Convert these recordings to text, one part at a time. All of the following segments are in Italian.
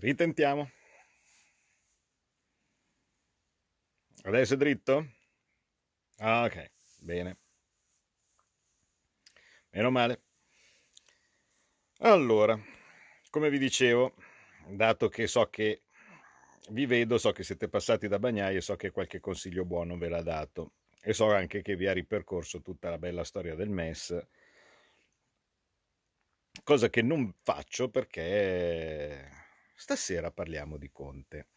Ritentiamo. Adesso è dritto? Ah, ok, bene. Meno male. Allora, come vi dicevo, dato che so che vi vedo, so che siete passati da Bagnai e so che qualche consiglio buono ve l'ha dato e so anche che vi ha ripercorso tutta la bella storia del MES, cosa che non faccio perché stasera parliamo di Conte.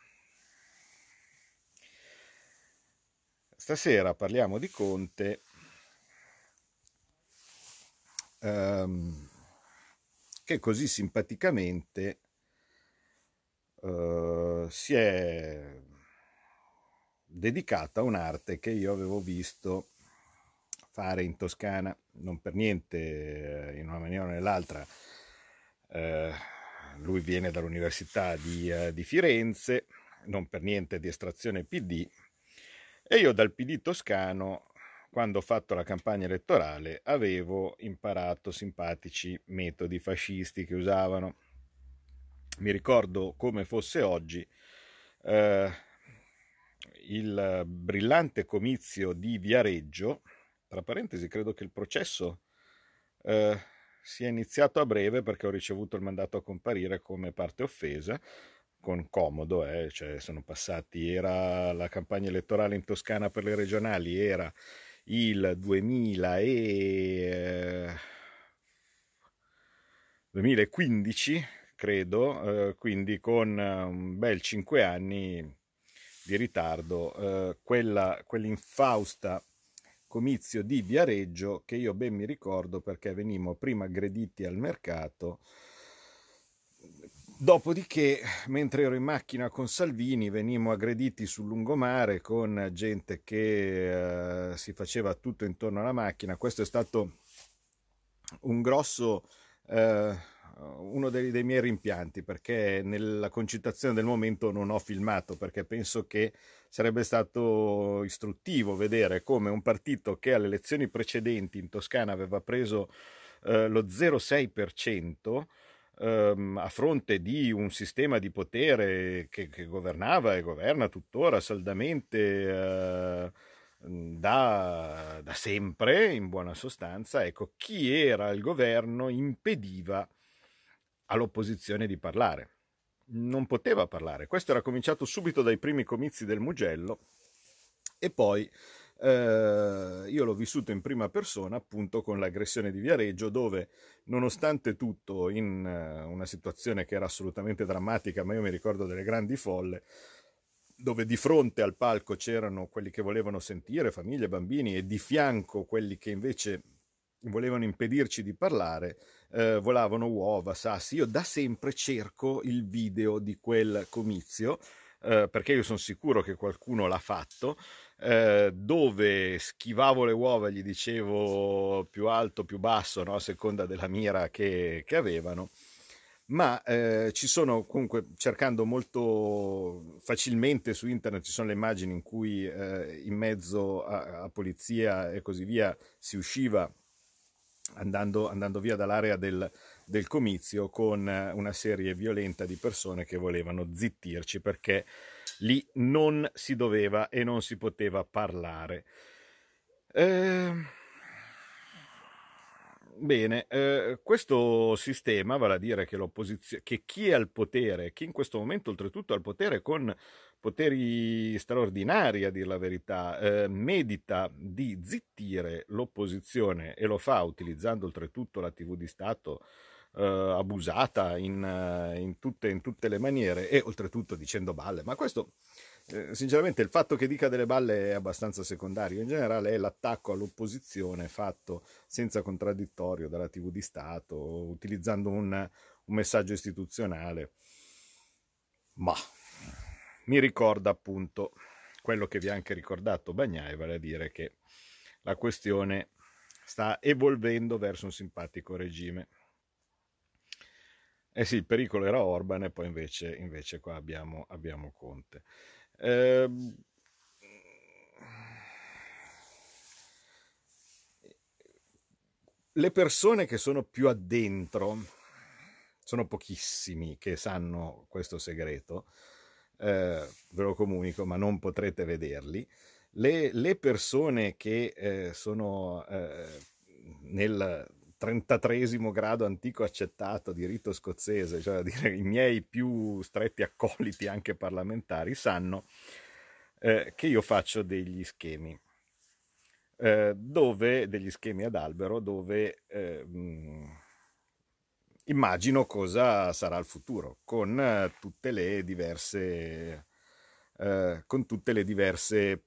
Stasera parliamo di Conte ehm, che così simpaticamente eh, si è dedicata a un'arte che io avevo visto fare in Toscana, non per niente eh, in una maniera o nell'altra. Eh, lui viene dall'Università di, eh, di Firenze, non per niente di estrazione PD, e io dal PD toscano, quando ho fatto la campagna elettorale, avevo imparato simpatici metodi fascisti che usavano. Mi ricordo come fosse oggi eh, il brillante comizio di Viareggio, tra parentesi credo che il processo eh, sia iniziato a breve perché ho ricevuto il mandato a comparire come parte offesa, con comodo, eh, cioè sono passati, era la campagna elettorale in Toscana per le regionali, era il 2000 e, eh, 2015, credo, eh, quindi con un bel 5 anni di ritardo, eh, quella, quell'infausta comizio di Viareggio che io ben mi ricordo perché venimmo prima aggrediti al mercato Dopodiché, mentre ero in macchina con Salvini, venimmo aggrediti sul lungomare con gente che eh, si faceva tutto intorno alla macchina. Questo è stato un grosso, eh, uno dei, dei, miei rimpianti, perché nella concitazione del momento non ho filmato, perché penso che sarebbe stato istruttivo vedere come un partito che alle elezioni precedenti in Toscana aveva preso eh, lo 0,6%, ehm, a fronte di un sistema di potere che, che governava e governa tuttora saldamente eh, da, da sempre, in buona sostanza, ecco, chi era al governo impediva all'opposizione di parlare. Non poteva parlare. Questo era cominciato subito dai primi comizi del Mugello e poi eh, io l'ho vissuto in prima persona appunto con l'aggressione di Viareggio dove nonostante tutto in uh, una situazione che era assolutamente drammatica ma io mi ricordo delle grandi folle dove di fronte al palco c'erano quelli che volevano sentire, famiglie, bambini e di fianco quelli che invece volevano impedirci di parlare, eh, volavano uova, sassi. Io da sempre cerco il video di quel comizio eh, perché io sono sicuro che qualcuno l'ha fatto, eh, dove schivavo le uova, gli dicevo più alto, più basso, no? a seconda della mira che, che avevano. Ma eh, ci sono comunque, cercando molto facilmente su internet, ci sono le immagini in cui eh, in mezzo a, a polizia e così via si usciva andando, andando via dall'area del, del comizio con una serie violenta di persone che volevano zittirci perché lì non si doveva e non si poteva parlare. Eh, bene, eh, questo sistema, vale a dire che, che chi è al potere, chi in questo momento oltretutto è al potere con poteri straordinari a dire la verità, eh, medita di zittire l'opposizione e lo fa utilizzando oltretutto la TV di Stato eh, abusata in, in, tutte, in, tutte, le maniere e oltretutto dicendo balle, ma questo eh, sinceramente il fatto che dica delle balle è abbastanza secondario, in generale è l'attacco all'opposizione fatto senza contraddittorio dalla TV di Stato, utilizzando un, un messaggio istituzionale. Ma mi ricorda appunto quello che vi ha anche ricordato Bagnai, vale a dire che la questione sta evolvendo verso un simpatico regime. Eh sì, il pericolo era Orban e poi invece, invece qua abbiamo, abbiamo Conte. Eh, le persone che sono più addentro sono pochissimi che sanno questo segreto, eh, ve lo comunico, ma non potrete vederli. Le, le persone che eh, sono eh, nel 33 grado antico accettato di rito scozzese, cioè dire i miei più stretti accoliti anche parlamentari, sanno eh, che io faccio degli schemi. Eh, dove degli schemi ad albero dove eh, mh, immagino cosa sarà il futuro con eh, tutte le diverse eh, con tutte le diverse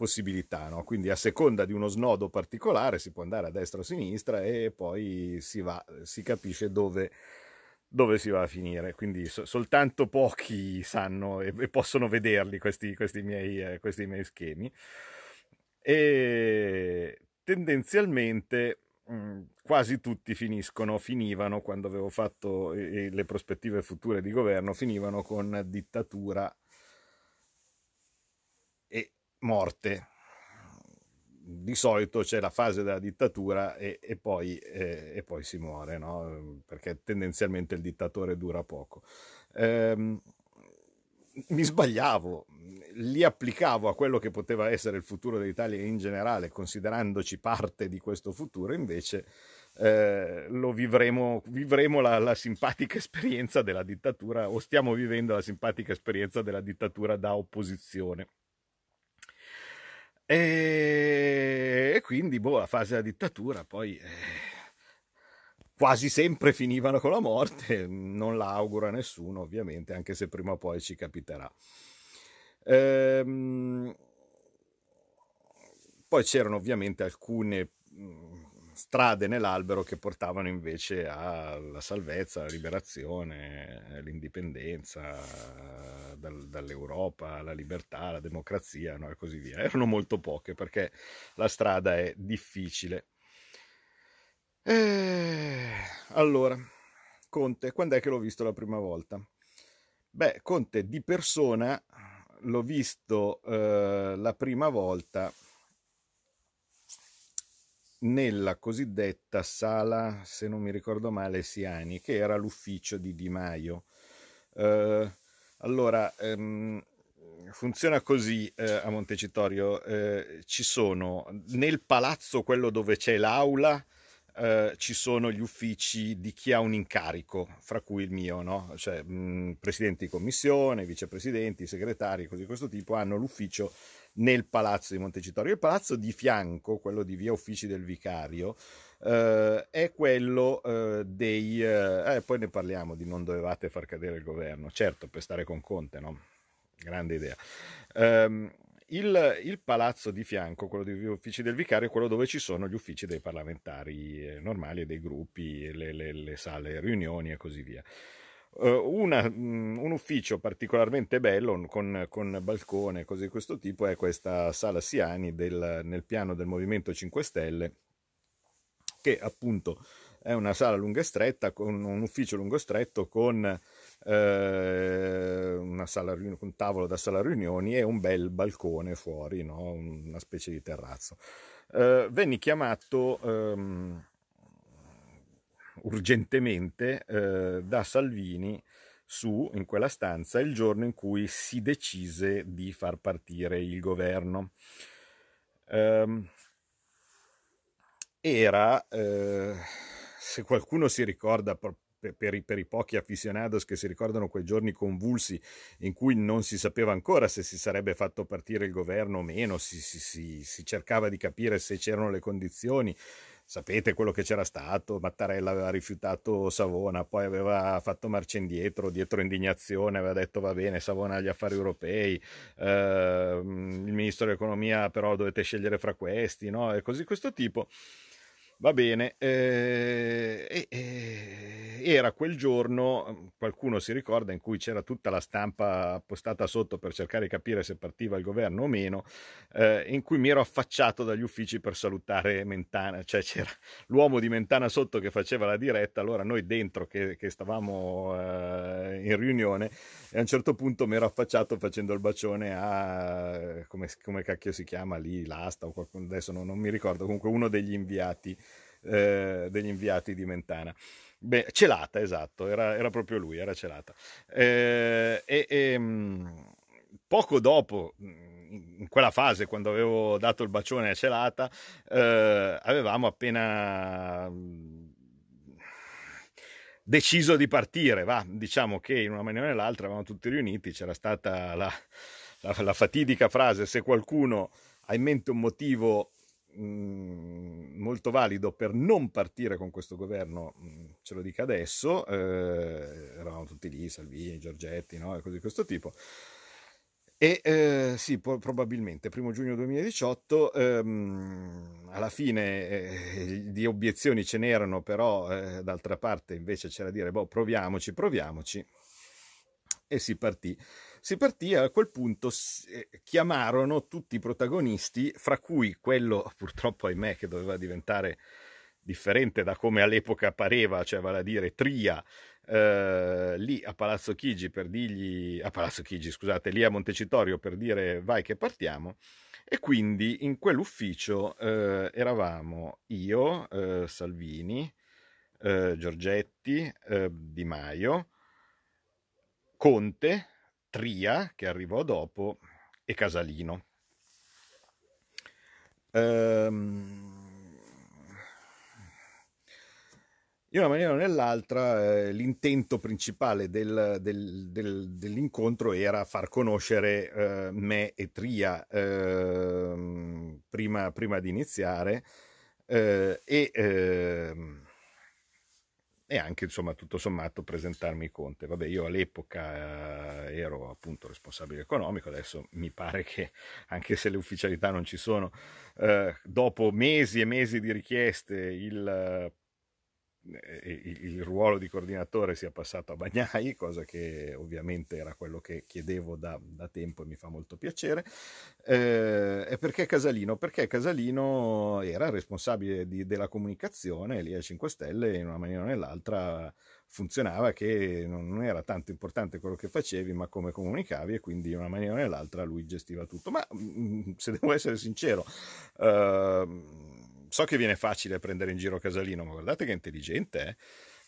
possibilità no? quindi a seconda di uno snodo particolare si può andare a destra o a sinistra e poi si va si capisce dove dove si va a finire. Quindi so, soltanto pochi sanno e, e possono vederli questi, questi, miei, eh, questi miei schemi. E tendenzialmente Mm, quasi tutti finiscono, finivano quando avevo fatto le prospettive future di governo, finivano con dittatura. E morte. Di solito c'è la fase della dittatura e, e, poi, eh, e poi, si muore, no? perché tendenzialmente il dittatore dura poco. Ehm, mi sbagliavo, li applicavo a quello che poteva essere il futuro dell'Italia in generale, considerandoci parte di questo futuro, invece eh, lo vivremo, vivremo la, la, simpatica esperienza della dittatura, o stiamo vivendo la simpatica esperienza della dittatura da opposizione. E, e quindi, boh, la fase della dittatura poi... Eh, quasi sempre finivano con la morte, non la auguro a nessuno ovviamente, anche se prima o poi ci capiterà. Ehm, poi c'erano ovviamente alcune strade nell'albero che portavano invece alla salvezza, alla liberazione, all'indipendenza dal, dall'Europa, alla libertà, alla democrazia no? e così via. Erano molto poche perché la strada è difficile. Eh, allora, Conte, quando è che l'ho visto la prima volta? Beh, Conte di persona l'ho visto eh, la prima volta nella cosiddetta sala, se non mi ricordo male, Siani, che era l'ufficio di Di Maio. Eh, allora, ehm, funziona così eh, a Montecitorio, eh, ci sono nel palazzo, quello dove c'è l'aula, eh, ci sono gli uffici di chi ha un incarico, fra cui il mio, no? cioè mh, presidenti di commissione, vicepresidenti, segretari, così di questo tipo, hanno l'ufficio nel palazzo di Montecitorio. Il palazzo di fianco, quello di via Uffici del Vicario, eh, è quello eh, dei... Eh, eh, poi ne parliamo di non dovevate far cadere il governo, certo per stare con Conte, no? Grande idea. Um, il, il, palazzo di fianco, quello degli uffici del vicario, è quello dove ci sono gli uffici dei parlamentari eh, normali e dei gruppi, le, le, le sale riunioni e così via. Uh, una, um, un ufficio particolarmente bello con, con balcone cose di questo tipo è questa sala Siani del, nel piano del Movimento 5 Stelle che appunto è una sala lunga e stretta con un ufficio lungo e stretto con eh, una sala, un tavolo da sala riunioni e un bel balcone fuori, no? una specie di terrazzo. Eh, venni chiamato ehm, urgentemente eh, da Salvini su in quella stanza il giorno in cui si decise di far partire il governo. Um, era, eh, se qualcuno si ricorda per, i, per, i, pochi aficionados che si ricordano quei giorni convulsi in cui non si sapeva ancora se si sarebbe fatto partire il governo o meno, si, si, si, si cercava di capire se c'erano le condizioni. Sapete quello che c'era stato, Mattarella aveva rifiutato Savona, poi aveva fatto marcia indietro, dietro indignazione, aveva detto va bene, Savona agli affari europei, eh, il ministro dell'economia però dovete scegliere fra questi, no? E così questo tipo. Va bene, eh, eh, era quel giorno, qualcuno si ricorda, in cui c'era tutta la stampa postata sotto per cercare di capire se partiva il governo o meno, eh, in cui mi ero affacciato dagli uffici per salutare Mentana, cioè c'era l'uomo di Mentana sotto che faceva la diretta, allora noi dentro che, che stavamo eh, in riunione e a un certo punto mi ero affacciato facendo il bacione a, come, come cacchio si chiama lì, l'asta o qualcuno, adesso non, non mi ricordo, comunque uno degli inviati eh, degli inviati di Mentana. Beh, Celata, esatto, era, era proprio lui, era Celata. Eh, e, e mm, poco dopo, in quella fase, quando avevo dato il bacione a Celata, eh, avevamo appena mm, deciso di partire. Va, diciamo che in una maniera o nell'altra eravamo tutti riuniti, c'era stata la, la, la fatidica frase: se qualcuno ha in mente un motivo Mm, molto valido per non partire con questo governo, mm, ce lo dica adesso, eh, eravamo tutti lì, Salvini, Giorgetti, no? e cose di questo tipo. E eh, sì, po- probabilmente, primo giugno 2018, ehm, alla fine eh, di obiezioni ce n'erano, però eh, d'altra parte invece c'era dire, boh, proviamoci, proviamoci, e si partì si partì a quel punto eh, chiamarono tutti i protagonisti, fra cui quello purtroppo ahimè che doveva diventare differente da come all'epoca pareva, cioè vale a dire Tria, eh, lì a Palazzo Chigi per dirgli, a Palazzo Chigi scusate, lì a Montecitorio per dire vai che partiamo. E quindi in quell'ufficio eh, eravamo io, eh, Salvini, eh, Giorgetti, eh, Di Maio, Conte, Tria, che arrivò dopo, e Casalino. Ehm... In una maniera o nell'altra, eh, l'intento principale del, del, del, dell'incontro era far conoscere eh, me e Tria eh, prima, prima, di iniziare eh, e ehm, e anche insomma tutto sommato presentarmi Conte. Vabbè, io all'epoca eh, ero appunto responsabile economico, adesso mi pare che anche se le ufficialità non ci sono, eh, dopo mesi e mesi di richieste il il ruolo di coordinatore sia passato a Bagnai, cosa che ovviamente era quello che chiedevo da, da tempo e mi fa molto piacere. Eh, e perché Casalino? Perché Casalino era responsabile di, della comunicazione lì a 5 Stelle in una maniera o nell'altra funzionava che non era tanto importante quello che facevi ma come comunicavi e quindi in una maniera o nell'altra lui gestiva tutto. Ma mm, se devo essere sincero, uh, so che viene facile prendere in giro Casalino, ma guardate che intelligente,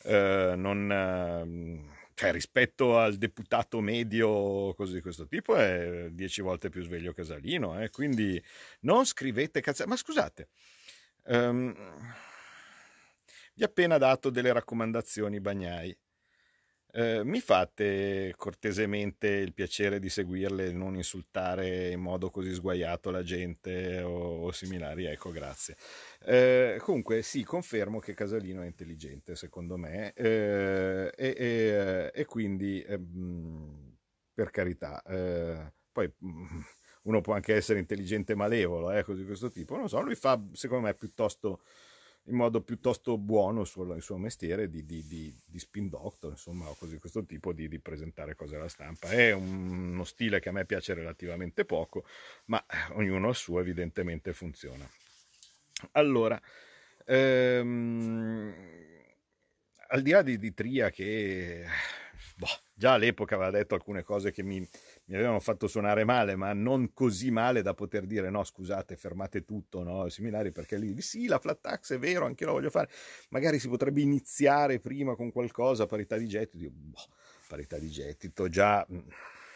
eh? eh non, eh, cioè, rispetto al deputato medio così di questo tipo è dieci volte più sveglio Casalino, eh? quindi non scrivete cazzate. Ma scusate, um, vi ho appena dato delle raccomandazioni Bagnai. Eh, mi fate cortesemente il piacere di seguirle e non insultare in modo così sguaiato la gente o, o similari? Ecco, grazie. Eh, comunque, sì, confermo che Casalino è intelligente, secondo me, eh, e, e, e, quindi, ehm, per carità, eh, poi uno può anche essere intelligente malevolo, eh, così di questo tipo, non so, lui fa, secondo me, piuttosto in modo piuttosto buono il suo, suo mestiere di, di, di, di, spin doctor, insomma, o così questo tipo di, presentare cose alla stampa. È un, uno stile che a me piace relativamente poco, ma ognuno il suo evidentemente funziona. Allora, ehm, al di là di, Tria che boh, già all'epoca aveva detto alcune cose che mi, mi avevano fatto suonare male, ma non così male da poter dire no, scusate, fermate tutto, no? similari, perché lì sì, la flat tax è vero, anche io lo voglio fare, magari si potrebbe iniziare prima con qualcosa, parità di gettito, boh, parità di gettito, già mm,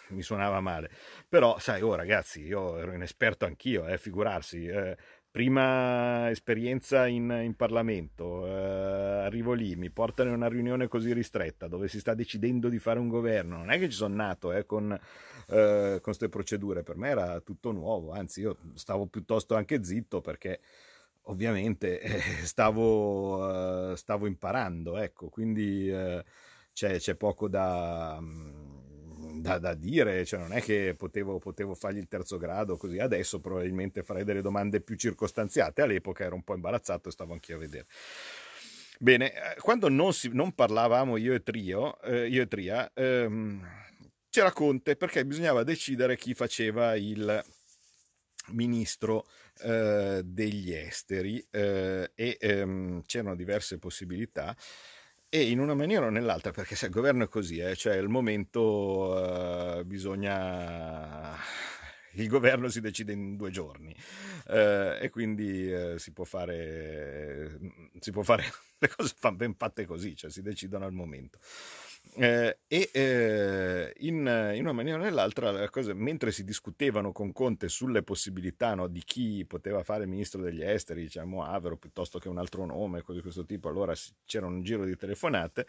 mi suonava male, però sai, oh ragazzi, io ero inesperto anch'io, eh, figurarsi, eh, prima esperienza in, in Parlamento, eh, arrivo lì, mi portano in una riunione così ristretta dove si sta decidendo di fare un governo, non è che ci sono nato eh, con eh, queste procedure, per me era tutto nuovo, anzi io stavo piuttosto anche zitto perché ovviamente eh, stavo, eh, stavo, imparando, ecco, quindi eh, c'è, c'è, poco da... Mm, da, da, dire, cioè non è che potevo, potevo, fargli il terzo grado così, adesso probabilmente farei delle domande più circostanziate, all'epoca ero un po' imbarazzato e stavo anch'io a vedere. Bene, eh, quando non, si, non parlavamo io e Trio, eh, io e Tria, ehm, c'era Conte perché bisognava decidere chi faceva il ministro eh, degli esteri eh, e ehm, c'erano diverse possibilità e in una maniera o nell'altra, perché se il governo è così, eh, cioè al momento uh, bisogna il governo si decide in due giorni eh, e quindi eh, si può fare, si può fare le cose ben fatte così, cioè si decidono al momento. Eh, e eh, in, in, una maniera o nell'altra, cosa, mentre si discutevano con Conte sulle possibilità no, di chi poteva fare ministro degli esteri, diciamo Avero piuttosto che un altro nome, cose di questo tipo, allora c'era un giro di telefonate,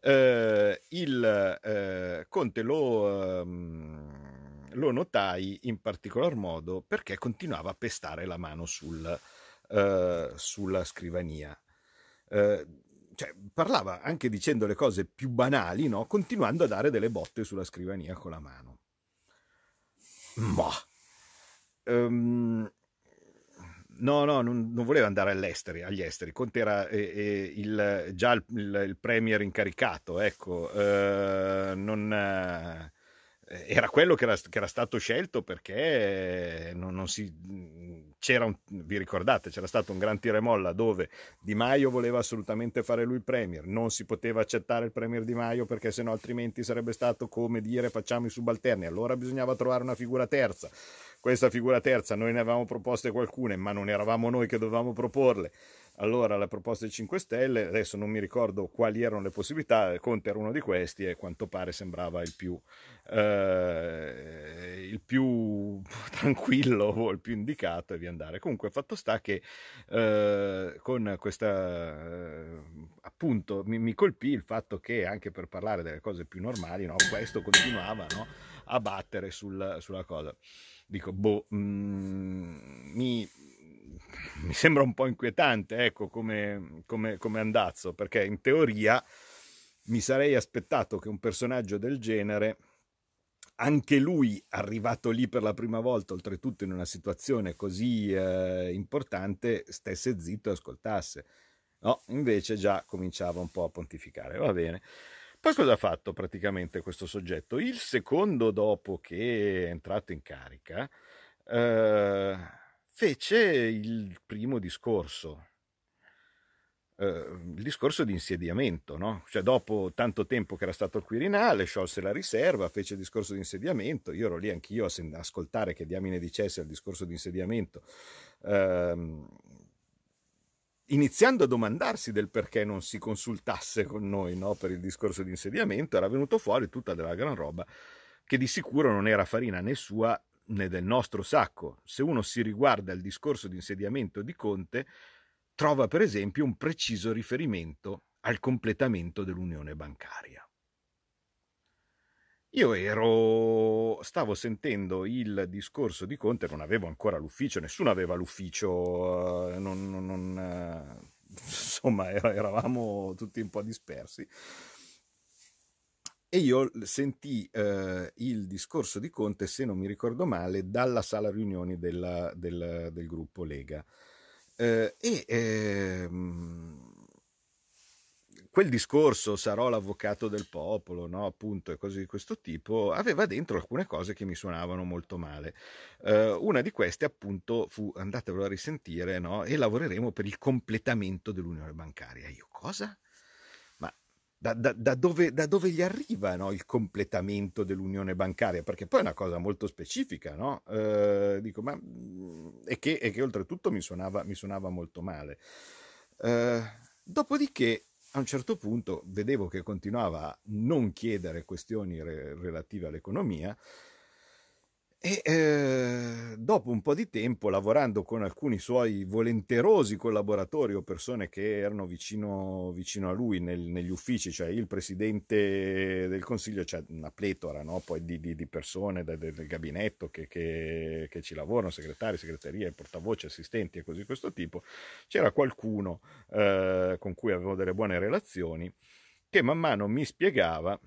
eh, il eh, Conte lo, ehm, lo, notai in particolar modo perché continuava a pestare la mano sul, eh, sulla scrivania. Uh, cioè, parlava anche dicendo le cose più banali, no? continuando a dare delle botte sulla scrivania con la mano. Ma um, no, no, non, non, voleva andare all'esteri, agli esteri. Conte era eh, eh, il, già il, il, premier incaricato, ecco, uh, non, uh, era quello che era, che era, stato scelto perché non, non si, c'era un, vi ricordate, c'era stato un gran tiro e molla dove Di Maio voleva assolutamente fare lui il premier, non si poteva accettare il premier Di Maio perché sennò altrimenti sarebbe stato come dire facciamo i subalterni, allora bisognava trovare una figura terza. Questa figura terza noi ne avevamo proposte qualcune, ma non eravamo noi che dovevamo proporle allora la proposta dei 5 Stelle, adesso non mi ricordo quali erano le possibilità, Conte era uno di questi e quanto pare sembrava il più, eh, il più tranquillo o il più indicato via andare. Comunque fatto sta che eh, con questa, eh, appunto, mi, mi, colpì il fatto che anche per parlare delle cose più normali, no, questo continuava no, a battere sul, sulla cosa. Dico, boh, mm, mi mi sembra un po' inquietante, ecco, come, come, come andazzo, perché in teoria mi sarei aspettato che un personaggio del genere, anche lui arrivato lì per la prima volta, oltretutto in una situazione così eh, importante, stesse zitto e ascoltasse. No, invece già cominciava un po' a pontificare. Va bene. Poi cosa ha fatto praticamente questo soggetto? Il secondo dopo che è entrato in carica, eh, fece il primo discorso, eh, il discorso di insediamento, no? Cioè dopo tanto tempo che era stato al Quirinale, sciolse la riserva, fece il discorso di insediamento, io ero lì anch'io a ascoltare che diamine dicesse il discorso di insediamento, ehm, iniziando a domandarsi del perché non si consultasse con noi no? per il discorso di insediamento, era venuto fuori tutta della gran roba che di sicuro non era farina né sua né del nostro sacco. Se uno si riguarda il discorso di insediamento di Conte, trova per esempio un preciso riferimento al completamento dell'unione bancaria. Io ero, stavo sentendo il discorso di Conte, non avevo ancora l'ufficio, nessuno aveva l'ufficio, eh, non, non, non, eh, insomma eravamo tutti un po' dispersi e io sentii eh, il discorso di Conte, se non mi ricordo male, dalla sala riunioni della, del, del, gruppo Lega. Eh, e ehm, quel discorso, sarò l'avvocato del popolo, no? appunto, e cose di questo tipo, aveva dentro alcune cose che mi suonavano molto male. Eh, una di queste, appunto, fu, andatevelo a risentire, no? e lavoreremo per il completamento dell'unione bancaria. Io cosa? da, da, da, dove, da, dove, gli arriva no, il completamento dell'unione bancaria, perché poi è una cosa molto specifica, no? Eh, dico, ma, mm, e, che, che oltretutto mi suonava, mi suonava molto male. Eh, dopodiché, a un certo punto, vedevo che continuava a non chiedere questioni re, relative all'economia, e eh, dopo un po' di tempo, lavorando con alcuni suoi volenterosi collaboratori o persone che erano vicino, vicino a lui nel, negli uffici, cioè il presidente del consiglio, cioè una pletora no? Di, di, di persone del, del gabinetto che, che, che, ci lavorano, segretari, segreterie, portavoce, assistenti e così di questo tipo, c'era qualcuno eh, con cui avevo delle buone relazioni che man mano mi spiegava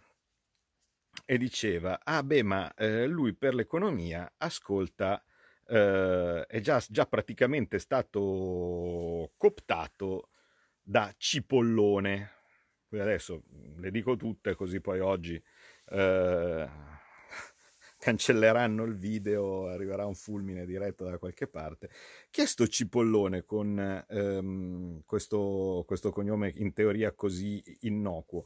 e diceva, ah beh, ma eh, lui per l'economia ascolta, eh, è già, già praticamente stato cooptato da Cipollone. Adesso le dico tutte così poi oggi eh, cancelleranno il video, arriverà un fulmine diretto da qualche parte. Chi è sto Cipollone con ehm, questo, questo cognome in teoria così innocuo?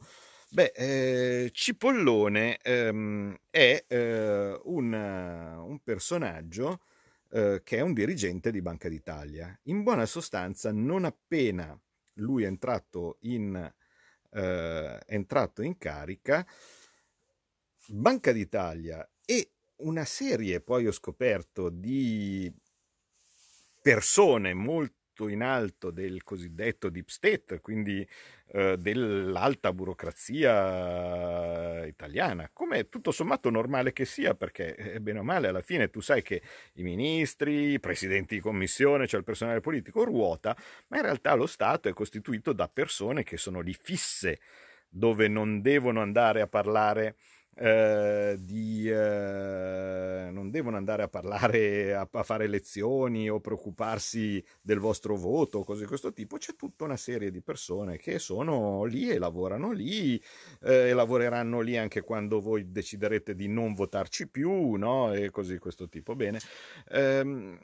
Beh, eh, Cipollone ehm, è eh, un, un, personaggio eh, che è un dirigente di Banca d'Italia. In buona sostanza, non appena lui è entrato in, eh, entrato in carica, Banca d'Italia e una serie, poi ho scoperto, di persone molto in alto del cosiddetto deep state, quindi eh, dell'alta burocrazia italiana, come tutto sommato normale che sia, perché eh, bene o male alla fine tu sai che i ministri, i presidenti di commissione, cioè il personale politico ruota, ma in realtà lo Stato è costituito da persone che sono lì fisse, dove non devono andare a parlare eh, di, eh, non devono andare a parlare, a, a, fare lezioni o preoccuparsi del vostro voto cose di questo tipo, c'è tutta una serie di persone che sono lì e lavorano lì eh, e lavoreranno lì anche quando voi deciderete di non votarci più, no? E così di questo tipo. Bene, ehm,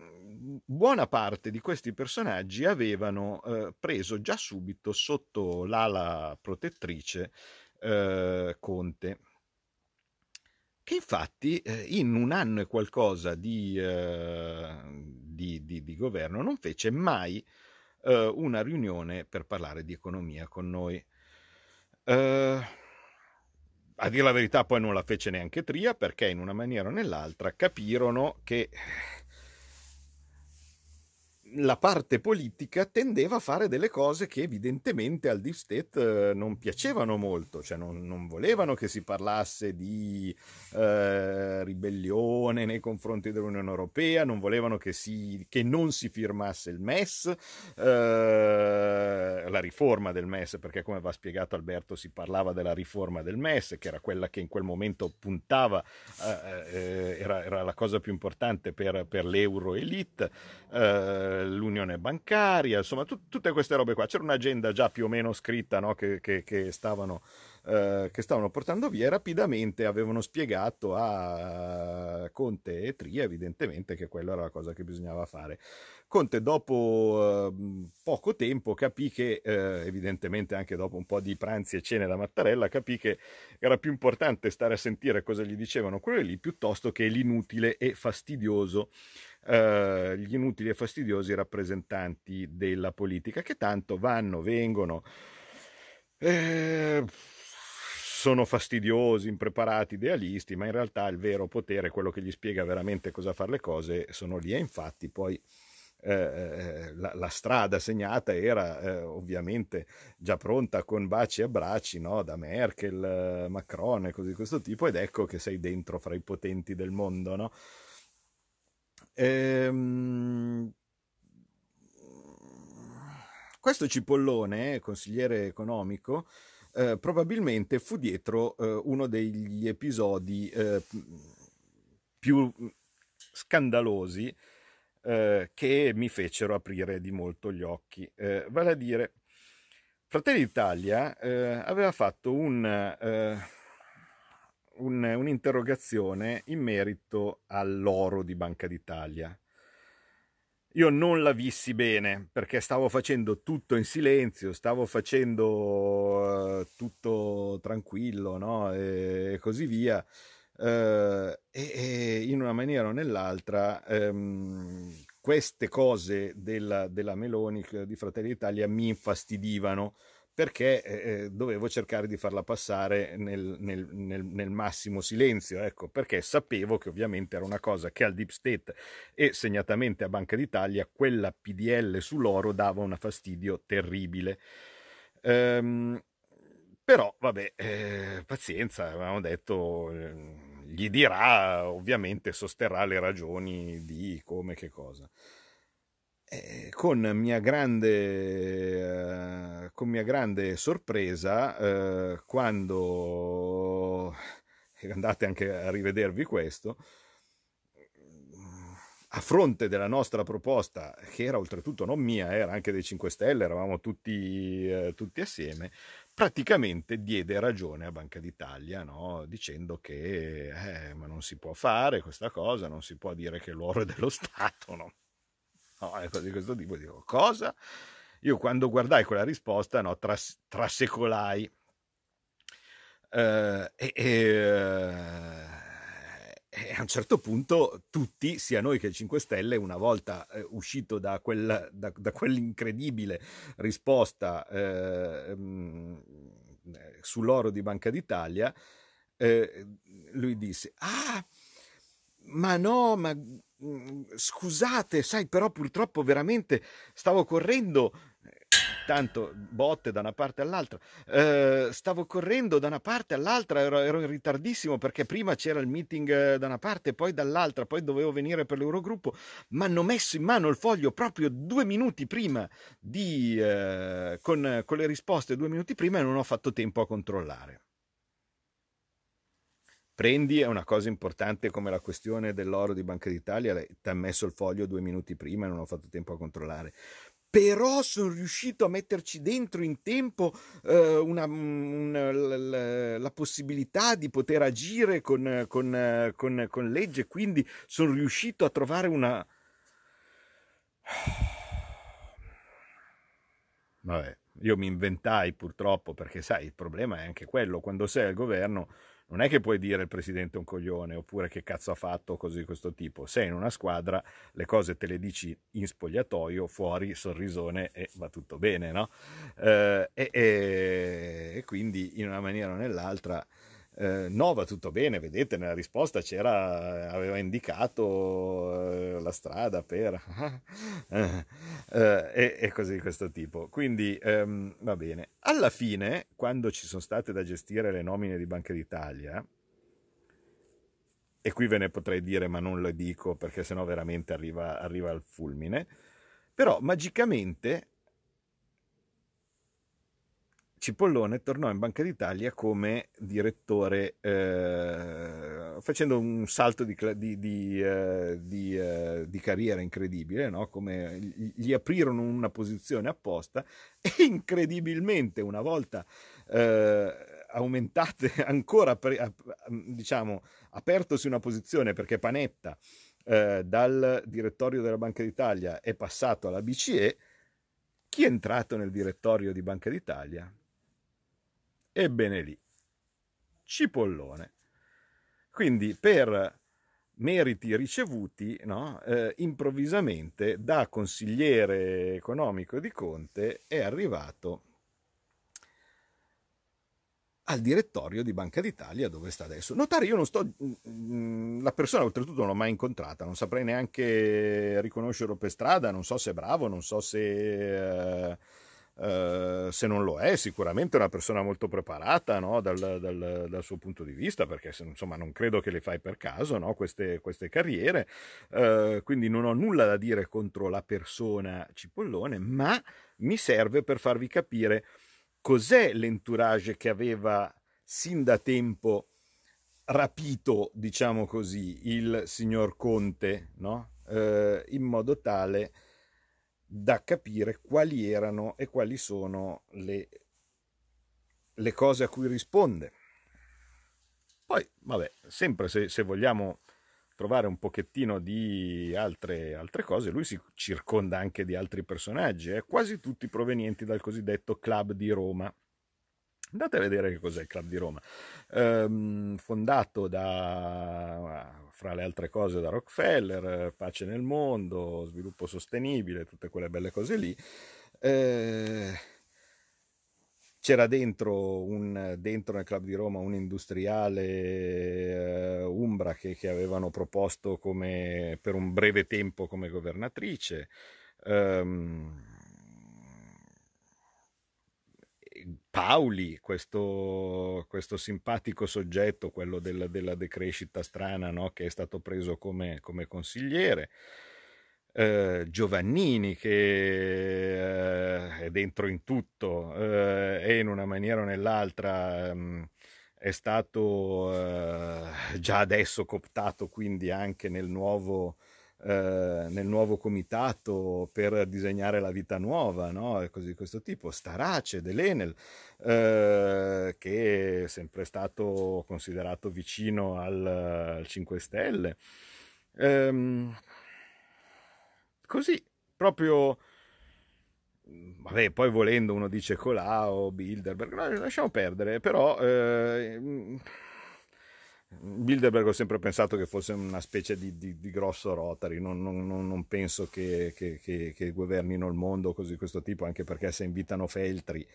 buona parte di questi personaggi avevano eh, preso già subito sotto l'ala protettrice eh, Conte che infatti eh, in un anno e qualcosa di, eh, di, di, di governo non fece mai eh, una riunione per parlare di economia con noi. Eh, a dire la verità poi non la fece neanche Tria perché in una maniera o nell'altra capirono che la parte politica tendeva a fare delle cose che evidentemente al Deep State eh, non piacevano molto, cioè non, non, volevano che si parlasse di eh, ribellione nei confronti dell'Unione Europea, non volevano che, si, che non si firmasse il MES, eh, la riforma del MES, perché come va spiegato Alberto si parlava della riforma del MES, che era quella che in quel momento puntava, eh, eh, era, era, la cosa più importante per, per l'euro elite l'unione bancaria, insomma tut- tutte queste robe qua. C'era un'agenda già più o meno scritta no? che, che, che, stavano, eh, che, stavano, portando via rapidamente avevano spiegato a Conte e Tria evidentemente che quella era la cosa che bisognava fare. Conte dopo eh, poco tempo capì che, eh, evidentemente anche dopo un po' di pranzi e cene da Mattarella, capì che era più importante stare a sentire cosa gli dicevano quelli lì piuttosto che l'inutile e fastidioso eh, gli inutili e fastidiosi rappresentanti della politica che tanto vanno, vengono, eh, sono fastidiosi, impreparati, idealisti, ma in realtà il vero potere, quello che gli spiega veramente cosa fare le cose, sono lì e infatti poi... Eh, eh, la, la, strada segnata era eh, ovviamente già pronta con baci e abbracci no? da Merkel, eh, Macron e così di questo tipo ed ecco che sei dentro fra i potenti del mondo. No? Ehm, questo cipollone, consigliere economico, eh, probabilmente fu dietro eh, uno degli episodi eh, più scandalosi eh, che mi fecero aprire di molto gli occhi. Eh, vale a dire, Fratelli d'Italia aveva fatto un un, un'interrogazione in merito all'oro di Banca d'Italia. Io non la vissi bene perché stavo facendo tutto in silenzio, stavo facendo uh, tutto tranquillo no? e, così via. Uh, e, in una maniera o nell'altra um, queste cose della, della Meloni di Fratelli d'Italia mi infastidivano perché eh, eh, dovevo cercare di farla passare nel, nel, nel, nel, massimo silenzio, ecco, perché sapevo che ovviamente era una cosa che al Deep State e segnatamente a Banca d'Italia quella PDL sull'oro dava un fastidio terribile. Ehm, però, vabbè, eh, pazienza, avevamo detto, eh, gli dirà, ovviamente sosterrà le ragioni di come, che cosa. Eh, con, mia grande, eh, con mia grande sorpresa, eh, quando andate anche a rivedervi questo, a fronte della nostra proposta, che era oltretutto non mia, era anche dei 5 Stelle, eravamo tutti, eh, tutti assieme, praticamente diede ragione a Banca d'Italia, no? dicendo che eh, ma non si può fare questa cosa, non si può dire che l'oro è dello Stato. No? No, ecco, di questo tipo dico, cosa? Io quando guardai quella risposta, no, tras- trasecolai. eh, e, e, e, a un certo punto tutti, sia noi che il 5 Stelle, una volta eh, uscito da, quel, da, da, quell'incredibile risposta eh, mh, sull'oro di Banca d'Italia, eh, lui disse, ah, ma no, ma mm, scusate, sai, però purtroppo veramente stavo correndo tanto botte da una parte all'altra. Eh, stavo correndo da una parte all'altra, ero, ero, in ritardissimo perché prima c'era il meeting eh, da una parte, poi dall'altra, poi dovevo venire per l'Eurogruppo. Mi hanno messo in mano il foglio proprio due minuti prima di, eh, con, con le risposte, due minuti prima e non ho fatto tempo a controllare prendi è una cosa importante come la questione dell'oro di Banca d'Italia, ti ha messo il foglio due minuti prima e non ho fatto tempo a controllare. Però sono riuscito a metterci dentro in tempo eh, una, una, la, la, possibilità di poter agire con, con, con, con legge, quindi sono riuscito a trovare una... Vabbè, io mi inventai purtroppo perché sai, il problema è anche quello, quando sei al governo non è che puoi dire il presidente è un coglione oppure che cazzo ha fatto così questo tipo. Sei in una squadra, le cose te le dici in spogliatoio, fuori sorrisone e va tutto bene, no? Eh, e, e, quindi in una maniera o nell'altra eh, no, va tutto bene, vedete, nella risposta c'era, aveva indicato eh, la strada per... eh, e, e, così di questo tipo. Quindi ehm, va bene. Alla fine, quando ci sono state da gestire le nomine di Banca d'Italia, e qui ve ne potrei dire, ma non lo dico perché sennò veramente arriva, arriva al fulmine, però magicamente Cipollone tornò in Banca d'Italia come direttore, eh, facendo un salto di, di, di, eh, eh, di carriera incredibile, no? come gli aprirono una posizione apposta e incredibilmente una volta eh, aumentate ancora, diciamo, apertosi una posizione perché Panetta eh, dal direttorio della Banca d'Italia è passato alla BCE, chi è entrato nel direttorio di Banca d'Italia? Ebbene lì, cipollone. Quindi per meriti ricevuti, no, eh, improvvisamente da consigliere economico di Conte è arrivato al direttorio di Banca d'Italia dove sta adesso. Notare, io non sto, mm, mm, la persona oltretutto non l'ho mai incontrata, non saprei neanche riconoscerlo per strada, non so se è bravo, non so se... Eh, Uh, se non lo è, sicuramente è una persona molto preparata no? dal, dal, dal, suo punto di vista, perché insomma non credo che le fai per caso no? queste, queste, carriere, uh, quindi non ho nulla da dire contro la persona Cipollone, ma mi serve per farvi capire cos'è l'entourage che aveva sin da tempo rapito, diciamo così, il signor Conte, no? uh, in modo tale da capire quali erano e quali sono le, le cose a cui risponde. Poi, vabbè, sempre se, se vogliamo trovare un pochettino di altre, altre, cose, lui si circonda anche di altri personaggi, eh, quasi tutti provenienti dal cosiddetto Club di Roma. Andate a vedere che cos'è il Club di Roma. Ehm, fondato da, fra le altre cose, da Rockefeller, pace nel mondo, sviluppo sostenibile, tutte quelle belle cose lì. Eh, c'era dentro, un, dentro, nel Club di Roma un industriale eh, Umbra che, che, avevano proposto come, per un breve tempo come governatrice. Um, Pauli, questo, questo, simpatico soggetto, quello della, della decrescita strana, no? che è stato preso come, come consigliere. Eh, Giovannini che eh, è dentro in tutto eh, e in una maniera o nell'altra mh, mm, è stato eh, già adesso cooptato quindi anche nel nuovo eh, nel nuovo comitato per disegnare la vita nuova, no? e così di questo tipo, Starace dell'Enel, eh, che è sempre stato considerato vicino al, al 5 Stelle. Ehm, così, proprio vabbè, poi volendo uno dice Colau, Bilderberg, no, lasciamo perdere, però eh, Bilderberg ho sempre pensato che fosse una specie di, di, di grosso Rotary, non, non, non penso che, che, che, che, governino il mondo così di questo tipo, anche perché se invitano Feltri,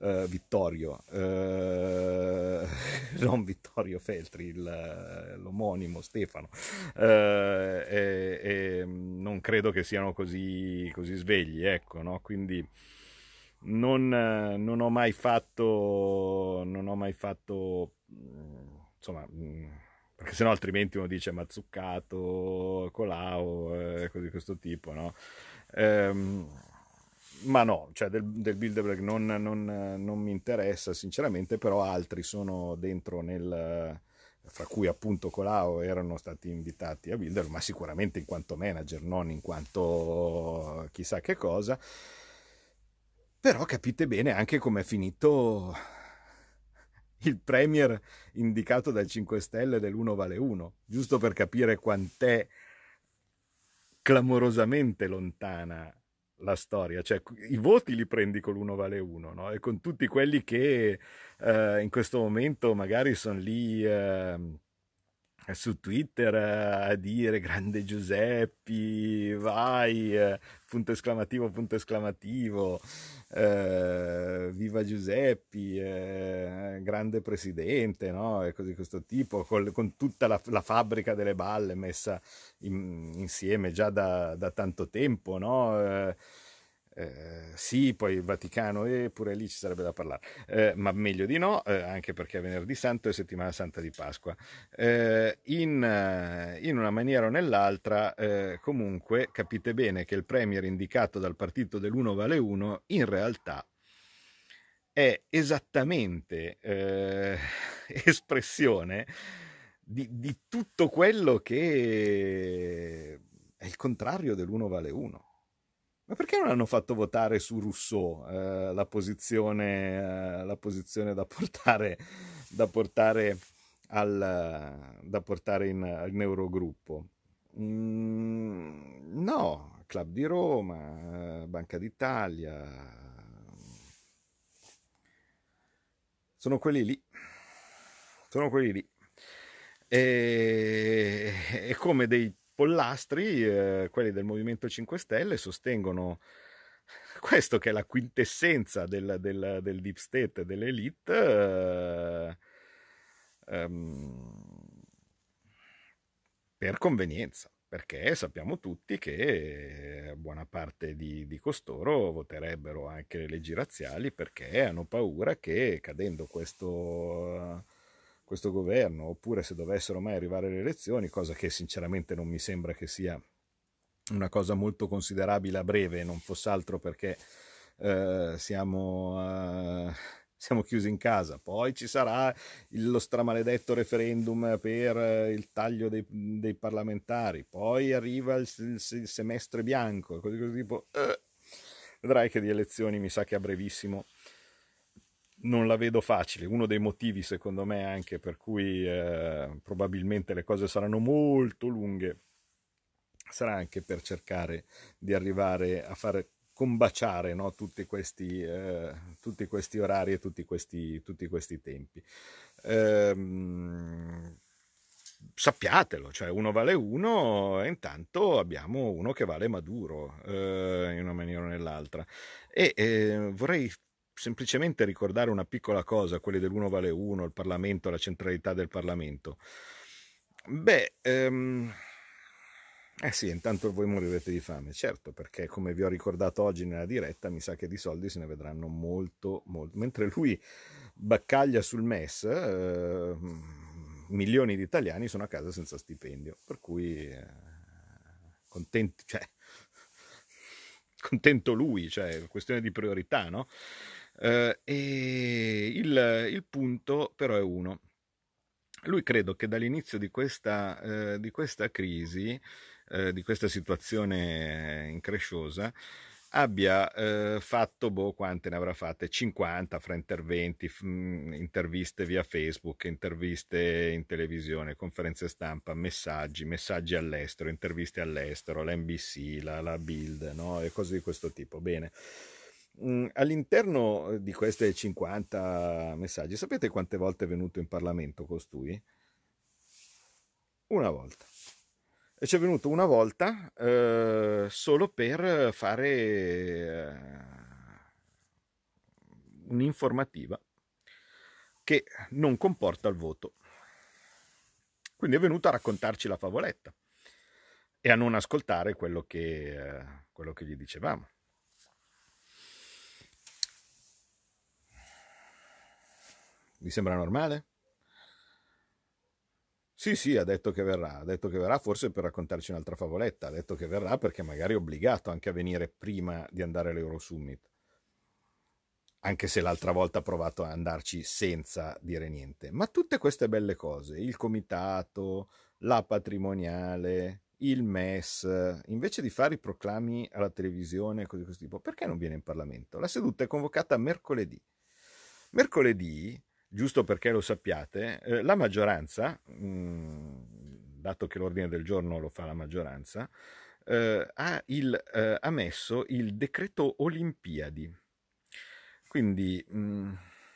eh, Vittorio, eh, non Vittorio Feltri, il, l'omonimo Stefano, eh, e, non credo che siano così, così svegli, ecco, no? quindi non, non, ho mai fatto, non ho mai fatto insomma, mm, perché sennò altrimenti uno dice Mazzuccato, Colau, eh, cose di questo tipo, no? Ehm, ma no, cioè del, del Bilderberg non, non, non, mi interessa sinceramente, però altri sono dentro nel, fra cui appunto Colau erano stati invitati a Bilderberg, ma sicuramente in quanto manager, non in quanto chissà che cosa. Però capite bene anche come è finito il premier indicato dal 5 Stelle dell'1 vale 1, giusto per capire quant'è clamorosamente lontana la storia, cioè i voti li prendi con l'1 vale 1 no? e con tutti quelli che eh, in questo momento magari sono lì eh, su Twitter eh, a dire grande Giuseppi, vai, eh, punto esclamativo, punto esclamativo, eh, viva Giuseppi, eh, grande presidente, no? E così questo tipo, con, con tutta la, la, fabbrica delle balle messa in, insieme già da, da, tanto tempo, no? Eh, eh, sì, poi il Vaticano, e eh, pure lì ci sarebbe da parlare, eh, ma meglio di no, eh, anche perché è venerdì santo e settimana santa di Pasqua. Eh, in, eh, in, una maniera o nell'altra, comunque, capite bene che il premier indicato dal partito dell'1 vale 1 in realtà è esattamente espressione di, di tutto quello che è il contrario dell'1 vale 1 ma perché non hanno fatto votare su Rousseau eh, la, posizione, eh, la, posizione, da portare, da portare, al, da portare in, in Eurogruppo? Mm, no, Club di Roma, Banca d'Italia, sono quelli lì, sono quelli lì. E, e come dei pollastri, eh, quelli del Movimento 5 Stelle, sostengono questo che è la quintessenza del, del, del deep state, dell'elite, eh, ehm, per convenienza, perché sappiamo tutti che buona parte di, di costoro voterebbero anche le leggi razziali perché hanno paura che cadendo questo questo governo, oppure se dovessero mai arrivare le elezioni, cosa che sinceramente non mi sembra che sia una cosa molto considerabile a breve, non fosse altro perché eh, siamo, eh, siamo, chiusi in casa. Poi ci sarà lo stramaledetto referendum per il taglio dei, dei parlamentari, poi arriva il, il, il semestre bianco, così, così tipo... Eh, vedrai che di elezioni mi sa che a brevissimo non la vedo facile. Uno dei motivi, secondo me, anche per cui eh, probabilmente le cose saranno molto lunghe, sarà anche per cercare di arrivare a fare combaciare no, tutti, questi, eh, tutti, questi, orari e tutti questi, tutti questi tempi. Ehm, sappiatelo, cioè uno vale uno e intanto abbiamo uno che vale Maduro eh, in una maniera o nell'altra. E eh, vorrei semplicemente ricordare una piccola cosa, quelli dell'1 vale 1, il Parlamento, la centralità del Parlamento. Beh, ehm, eh sì, intanto voi morirete di fame, certo, perché come vi ho ricordato oggi nella diretta, mi sa che di soldi se ne vedranno molto, molto. Mentre lui baccaglia sul MES, eh, milioni di italiani sono a casa senza stipendio, per cui eh, contenti, cioè, contento lui, cioè questione di priorità, no? Eh, e il, il, punto però è uno. Lui credo che dall'inizio di questa, eh, di questa crisi, eh, di questa situazione incresciosa, abbia eh, fatto, boh, quante ne avrà fatte? 50 fra interventi, f- interviste via Facebook, interviste in televisione, conferenze stampa, messaggi, messaggi all'estero, interviste all'estero, la NBC, la, la Bild, no? E cose di questo tipo. Bene. Mm, all'interno di queste 50 messaggi, sapete quante volte è venuto in Parlamento costui? Una volta. E ci è venuto una volta eh, solo per fare eh, un'informativa che non comporta il voto. Quindi è venuto a raccontarci la favoletta e a non ascoltare quello che, eh, quello che gli dicevamo. Vi sembra normale? Sì, sì, ha detto che verrà, ha detto che verrà forse per raccontarci un'altra favoletta, ha detto che verrà perché magari è obbligato anche a venire prima di andare all'Eurosummit, anche se l'altra volta ha provato a andarci senza dire niente. Ma tutte queste belle cose, il comitato, la patrimoniale, il MES, invece di fare i proclami alla televisione, cose di questo tipo, perché non viene in Parlamento? La seduta è convocata mercoledì. Mercoledì giusto perché lo sappiate, eh, la maggioranza, mh, mm, dato che l'ordine del giorno lo fa la maggioranza, eh, ha, il, eh, ha, messo il decreto Olimpiadi. Quindi mh, mm,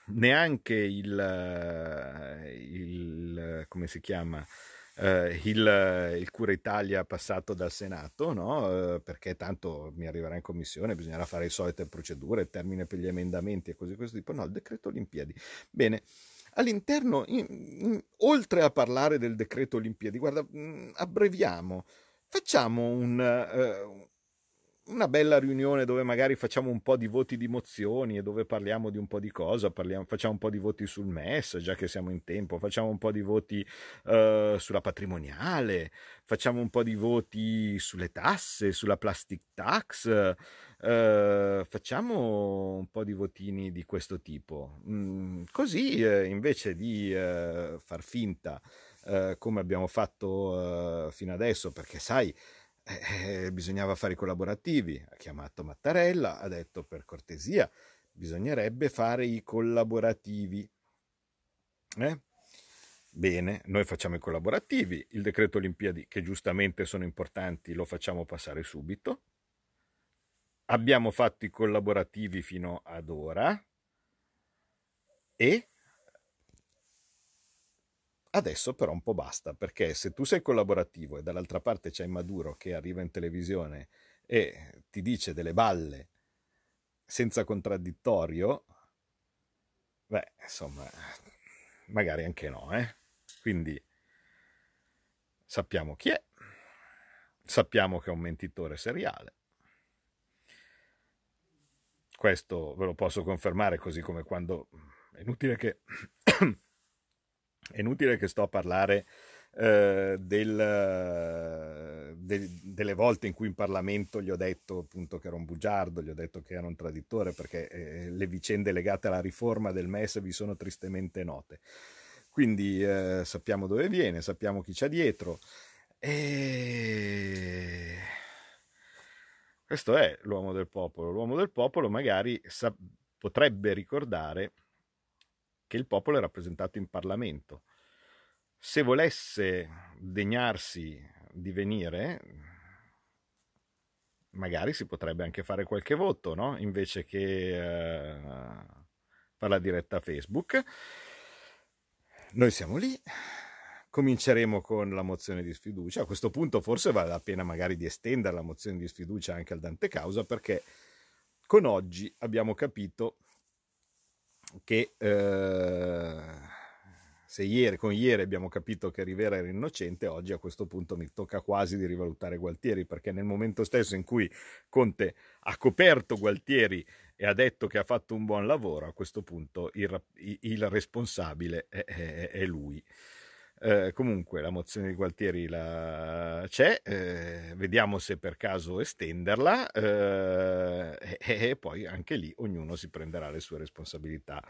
neanche il, eh, il, come si chiama, eh, il, il, Cura Italia passato dal Senato, no? eh, perché tanto mi arriverà in commissione, bisognerà fare le solite procedure, termine per gli emendamenti e così questo tipo. No, il decreto Olimpiadi. Bene, all'interno, in, in, oltre a parlare del decreto Olimpiadi, guarda, mh, mm, abbreviamo, facciamo un... Uh, una bella riunione dove magari facciamo un po' di voti di mozioni e dove parliamo di un po' di cosa, parliamo, facciamo un po' di voti sul MES, già che siamo in tempo, facciamo un po' di voti uh, sulla patrimoniale, facciamo un po' di voti sulle tasse, sulla plastic tax, uh, facciamo un po' di votini di questo tipo. Mm, così uh, invece di far finta come abbiamo fatto fino adesso, perché sai, eh, bisognava fare i collaborativi, ha chiamato Mattarella, ha detto per cortesia, bisognerebbe fare i collaborativi. Eh? Bene, noi facciamo i collaborativi, il decreto Olimpiadi, che giustamente sono importanti, lo facciamo passare subito. Abbiamo fatto i collaborativi fino ad ora e Adesso però un po' basta, perché se tu sei collaborativo e dall'altra parte c'è Maduro che arriva in televisione e ti dice delle balle senza contraddittorio, beh, insomma, magari anche no, eh? Quindi sappiamo chi è, sappiamo che è un mentitore seriale. Questo ve lo posso confermare così come quando è inutile che è inutile che sto a parlare eh, del, de, delle volte in cui in Parlamento gli ho detto appunto che era un bugiardo, gli ho detto che era un traditore, perché eh, le vicende legate alla riforma del MES vi sono tristemente note. Quindi eh, sappiamo dove viene, sappiamo chi c'è dietro. E questo è l'uomo del popolo. L'uomo del popolo magari sa- potrebbe ricordare che il popolo è rappresentato in Parlamento. Se volesse degnarsi di venire, magari si potrebbe anche fare qualche voto, no? Invece che eh, fare la diretta Facebook. Noi siamo lì, cominceremo con la mozione di sfiducia. A questo punto forse vale la pena magari di estendere la mozione di sfiducia anche al Dante Causa perché con oggi abbiamo capito che eh, se ieri, con ieri abbiamo capito che Rivera era innocente, oggi a questo punto mi tocca quasi di rivalutare Gualtieri, perché nel momento stesso in cui Conte ha coperto Gualtieri e ha detto che ha fatto un buon lavoro, a questo punto il, il responsabile è, è, è lui. Eh, comunque la mozione di Gualtieri la... c'è, eh, vediamo se per caso estenderla eh, e, e poi anche lì ognuno si prenderà le sue responsabilità.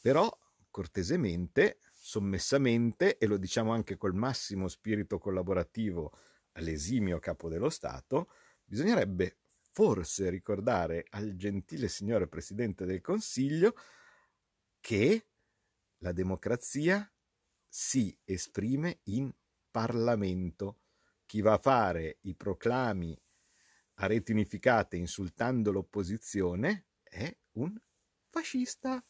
Però cortesemente, sommessamente, e lo diciamo anche col massimo spirito collaborativo all'esimio capo dello Stato, bisognerebbe forse ricordare al gentile signore Presidente del Consiglio che la democrazia si esprime in Parlamento. Chi va a fare i proclami a reti unificate insultando l'opposizione è un fascista.